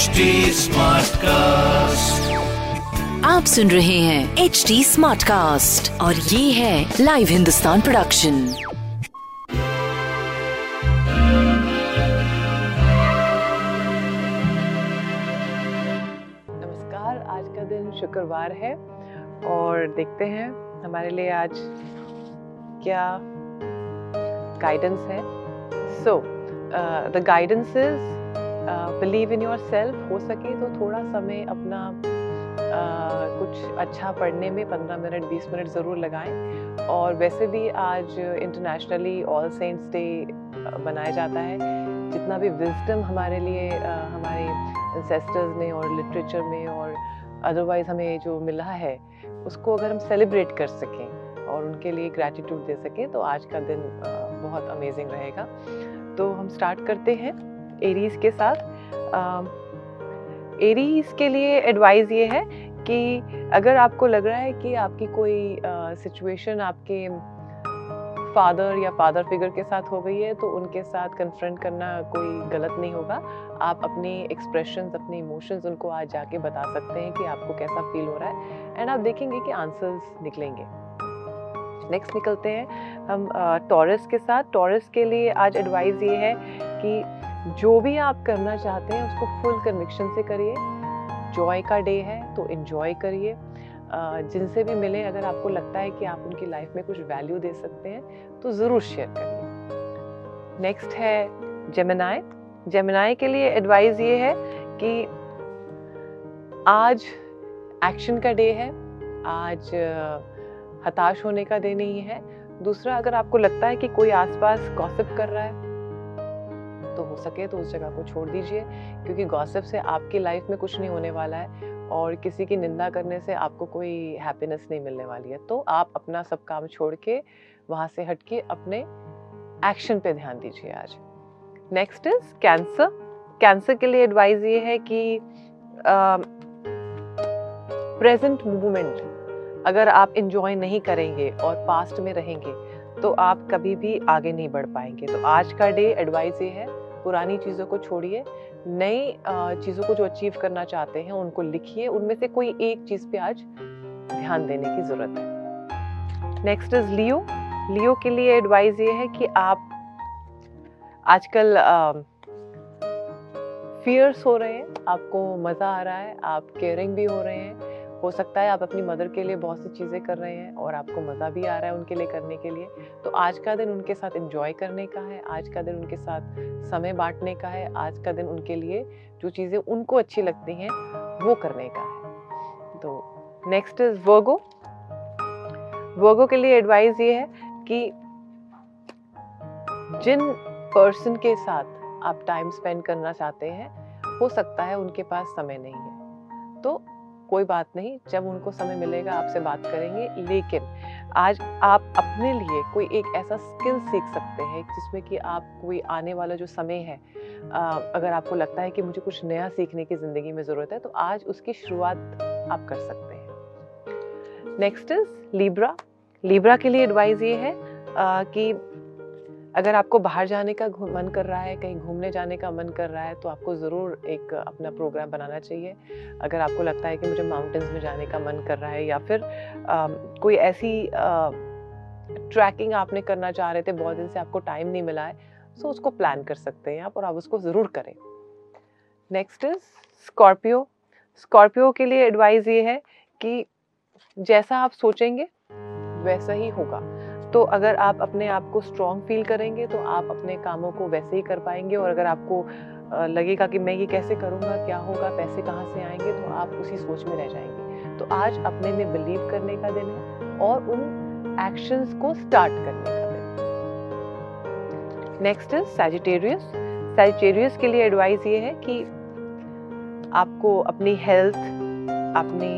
HD cast आप सुन रहे हैं एच डी स्मार्ट कास्ट और ये है लाइव हिंदुस्तान प्रोडक्शन नमस्कार आज का दिन शुक्रवार है और देखते हैं हमारे लिए आज क्या गाइडेंस है। So the guidance is believe in yourself हो सके तो थोड़ा समय अपना uh, कुछ अच्छा पढ़ने में 15 मिनट 20 मिनट ज़रूर लगाएँ। और वैसे भी आज इंटरनेशनली ऑल सेंट्स डे मनाया जाता है। जितना भी विजडम हमारे लिए uh, हमारे इंसेस्टर्स में और लिटरेचर में और अदरवाइज़ हमें जो मिला है उसको अगर हम सेलिब्रेट कर सकें और उनके लिए ग्रैटिट्यूड दे सकें तो आज का दिन uh, बहुत अमेजिंग रहेगा। तो हम स्टार्ट करते हैं। एरीज के साथ। एरीज के लिए एडवाइस ये है कि अगर आपको लग रहा है कि आपकी कोई सिचुएशन uh, आपके फादर या फादर फिगर के साथ हो गई है तो उनके साथ कन्फ्रंट करना कोई गलत नहीं होगा। आप अपने एक्सप्रेशन अपने इमोशंस उनको आज जाके बता सकते हैं कि आपको कैसा फील हो रहा है। एंड आप देखेंगे कि आंसर्स निकलेंगे। नेक्स्ट निकलते हैं हम टॉरस के साथ। टॉरस के लिए आज एडवाइस ये है कि जो भी आप करना चाहते हैं, उसको फुल कन्विक्शन से करिए। जॉय का डे है तो इन्जॉय करिए। जिनसे भी मिले, अगर आपको लगता है कि आप उनकी लाइफ में कुछ वैल्यू दे सकते हैं तो ज़रूर शेयर करिए। नेक्स्ट है जेमिनाई जेमिनाई के लिए एडवाइस ये है कि आज एक्शन का डे है, आज हताश होने का डे नहीं है। दूसरा, अगर आपको लगता है कि कोई आसपास गॉसिप कर रहा है तो हो सके तो उस जगह को छोड़ दीजिए क्योंकि गॉसिप से आपकी लाइफ में कुछ नहीं होने वाला है और किसी की निंदा करने से आपको कोई हैप्पीनेस नहीं मिलने वाली है। तो आप अपना सब काम छोड़ के वहाँ से हट के अपने एक्शन पे ध्यान दीजिए आज। नेक्स्ट इज़ कैंसर कैंसर के लिए एडवाइस ये है कि प्रेजेंट uh, मूवमेंट अगर आप इंजॉय नहीं करेंगे और पास्ट में रहेंगे तो आप कभी भी आगे नहीं बढ़ पाएँगे। तो आज का डे एडवाइस ये है पुरानी चीज़ों को छोड़िए, नई चीज़ों को जो अचीव करना चाहते हैं उनको लिखिए, उनमें से कोई एक चीज़ पे आज ध्यान देने की ज़रूरत है। नेक्स्ट इज़ लियो लियो के लिए एडवाइस ये है कि आप आजकल फियर्स हो रहे हैं, आपको मज़ा आ रहा है, आप केयरिंग भी हो रहे हैं हो सकता है आप अपनी मदर के लिए बहुत सी चीज़ें कर रहे हैं और आपको मज़ा भी आ रहा है उनके लिए करने के लिए। तो आज का दिन उनके साथ एंजॉय करने का है, आज का दिन उनके साथ समय बांटने का है, आज का दिन उनके लिए जो चीज़ें उनको अच्छी लगती हैं, वो करने का है। तो नेक्स्ट इज़ वर्गो वर्गो के लिए एडवाइस ये है कि जिन पर्सन के साथ आप टाइम स्पेंड करना चाहते हैं, हो सकता है उनके पास समय नहीं है। तो कोई बात नहीं, जब उनको समय मिलेगा आपसे बात करेंगे। लेकिन आज आप अपने लिए कोई एक ऐसा स्किल सीख सकते हैं जिसमें कि आप कोई आने वाला जो समय है अगर आपको लगता है कि मुझे कुछ नया सीखने की ज़िंदगी में ज़रूरत है तो आज उसकी शुरुआत आप कर सकते हैं। नेक्स्ट इज़ लीब्रा लीब्रा के लिए एडवाइस ये है कि अगर आपको बाहर जाने का मन कर रहा है कहीं घूमने जाने का मन कर रहा है तो आपको ज़रूर एक अपना प्रोग्राम बनाना चाहिए। अगर आपको लगता है कि मुझे माउंटेन्स में जाने का मन कर रहा है या फिर आ, कोई ऐसी ट्रैकिंग आपने करना चाह रहे थे बहुत दिन से आपको टाइम नहीं मिला है सो उसको प्लान कर सकते हैं आप और आप उसको ज़रूर करें। Next is Scorpio. स्कॉर्पियो के लिए एडवाइस ये है कि जैसा आप सोचेंगे वैसा ही होगा। तो अगर आप अपने आप को स्ट्रॉन्ग फील करेंगे तो आप अपने कामों को वैसे ही कर पाएँगे और अगर आपको लगेगा कि मैं ये कैसे करूँगा, क्या होगा, पैसे कहाँ से आएँगे तो आप उसी सोच में रह जाएँगे। तो आज अपने में बिलीव करने का दिन है और उन एक्शंस को स्टार्ट करने का दिन नेक्स्ट इज़ सैजिटेरियस साइचेरियस के लिए एडवाइस ये है कि आपको अपनी हेल्थ अपनी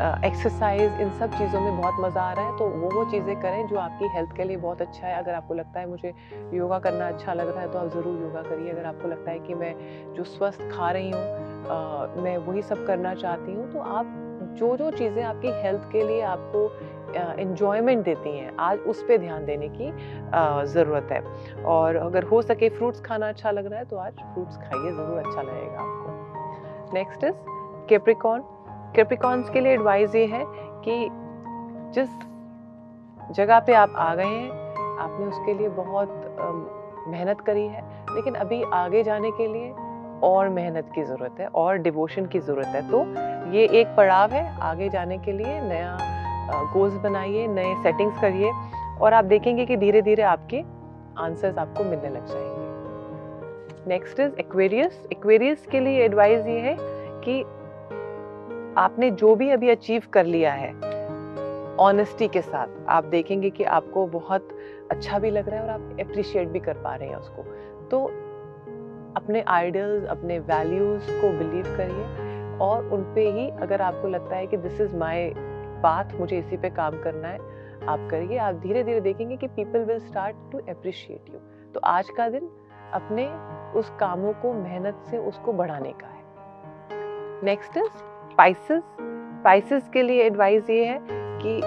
एक्सरसाइज इन सब चीज़ों में बहुत मज़ा आ रहा है तो वो वो चीज़ें करें जो आपकी हेल्थ के लिए बहुत अच्छा है। अगर आपको लगता है मुझे योगा करना अच्छा लग रहा है तो आप ज़रूर योगा करिए। अगर आपको लगता है कि मैं जो स्वस्थ खा रही हूँ मैं वही सब करना चाहती हूँ तो आप जो जो चीज़ें आपकी हेल्थ के लिए आपको इन्जॉयमेंट देती हैं, आज उस पर ध्यान देने की ज़रूरत है। और अगर हो सके फ्रूट्स खाना अच्छा लग रहा है तो आज फ्रूट्स खाइए, ज़रूर अच्छा लगेगा आपको। नेक्स्ट इज़ केप्रिकॉन कैप्रिकॉन्स के लिए एडवाइस ये है कि जिस जगह पे आप आ गए हैं, आपने उसके लिए बहुत मेहनत करी है, लेकिन अभी आगे जाने के लिए और मेहनत की ज़रूरत है, और डिवोशन की ज़रूरत है। तो ये एक पड़ाव है, आगे जाने के लिए नया गोल्स बनाइए, नए सेटिंग्स करिए, और आप देखेंगे कि धीरे धीरे आपके आंसर्स आपको मिलने लग जाएँगे। नेक्स्ट इज़ एक्वेरियस एक्वेरियस के लिए एडवाइस ये है कि आपने जो भी अभी अचीव कर लिया है ऑनेस्टी के साथ, आप देखेंगे कि आपको बहुत अच्छा भी लग रहा है और आप अप्रिशिएट भी कर पा रहे हैं उसको। तो अपने आइडल्स अपने वैल्यूज़ को बिलीव करिए और उन पे ही अगर आपको लगता है कि दिस इज़ माई पाथ मुझे इसी पे काम करना है, आप करिए। आप धीरे धीरे देखेंगे कि people will start to appreciate you तो आज का दिन अपने उस कामों को, मेहनत से उसको बढ़ाने का है। नेक्स्ट इज़ स्पाइसेस स्पाइसेस के लिए एडवाइस ये है कि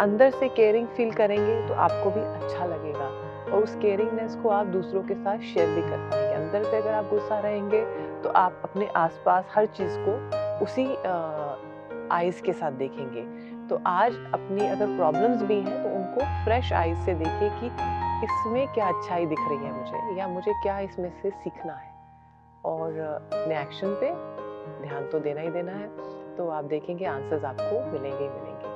अंदर से केयरिंग फील करेंगे तो आपको भी अच्छा लगेगा और उस केयरिंगनेस को आप दूसरों के साथ शेयर भी कर पाएँगे। अंदर से अगर आप गुस्सा रहेंगे तो आप अपने आसपास हर चीज़ को उसी आइज़ के साथ देखेंगे। तो आज अपनी अगर प्रॉब्लम्स भी हैं तो उनको फ्रेश आइज़ से देखिए कि इसमें क्या अच्छाई दिख रही है मुझे या मुझे क्या इसमें से सीखना है। और अपने एक्शन पे ध्यान तो देना ही देना है। तो आप देखेंगे आंसर्स आपको मिलेंगे ही मिलेंगे।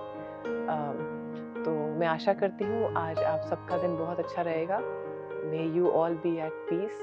तो मैं आशा करती हूँ आज आप सबका दिन बहुत अच्छा रहेगा। May you all be at peace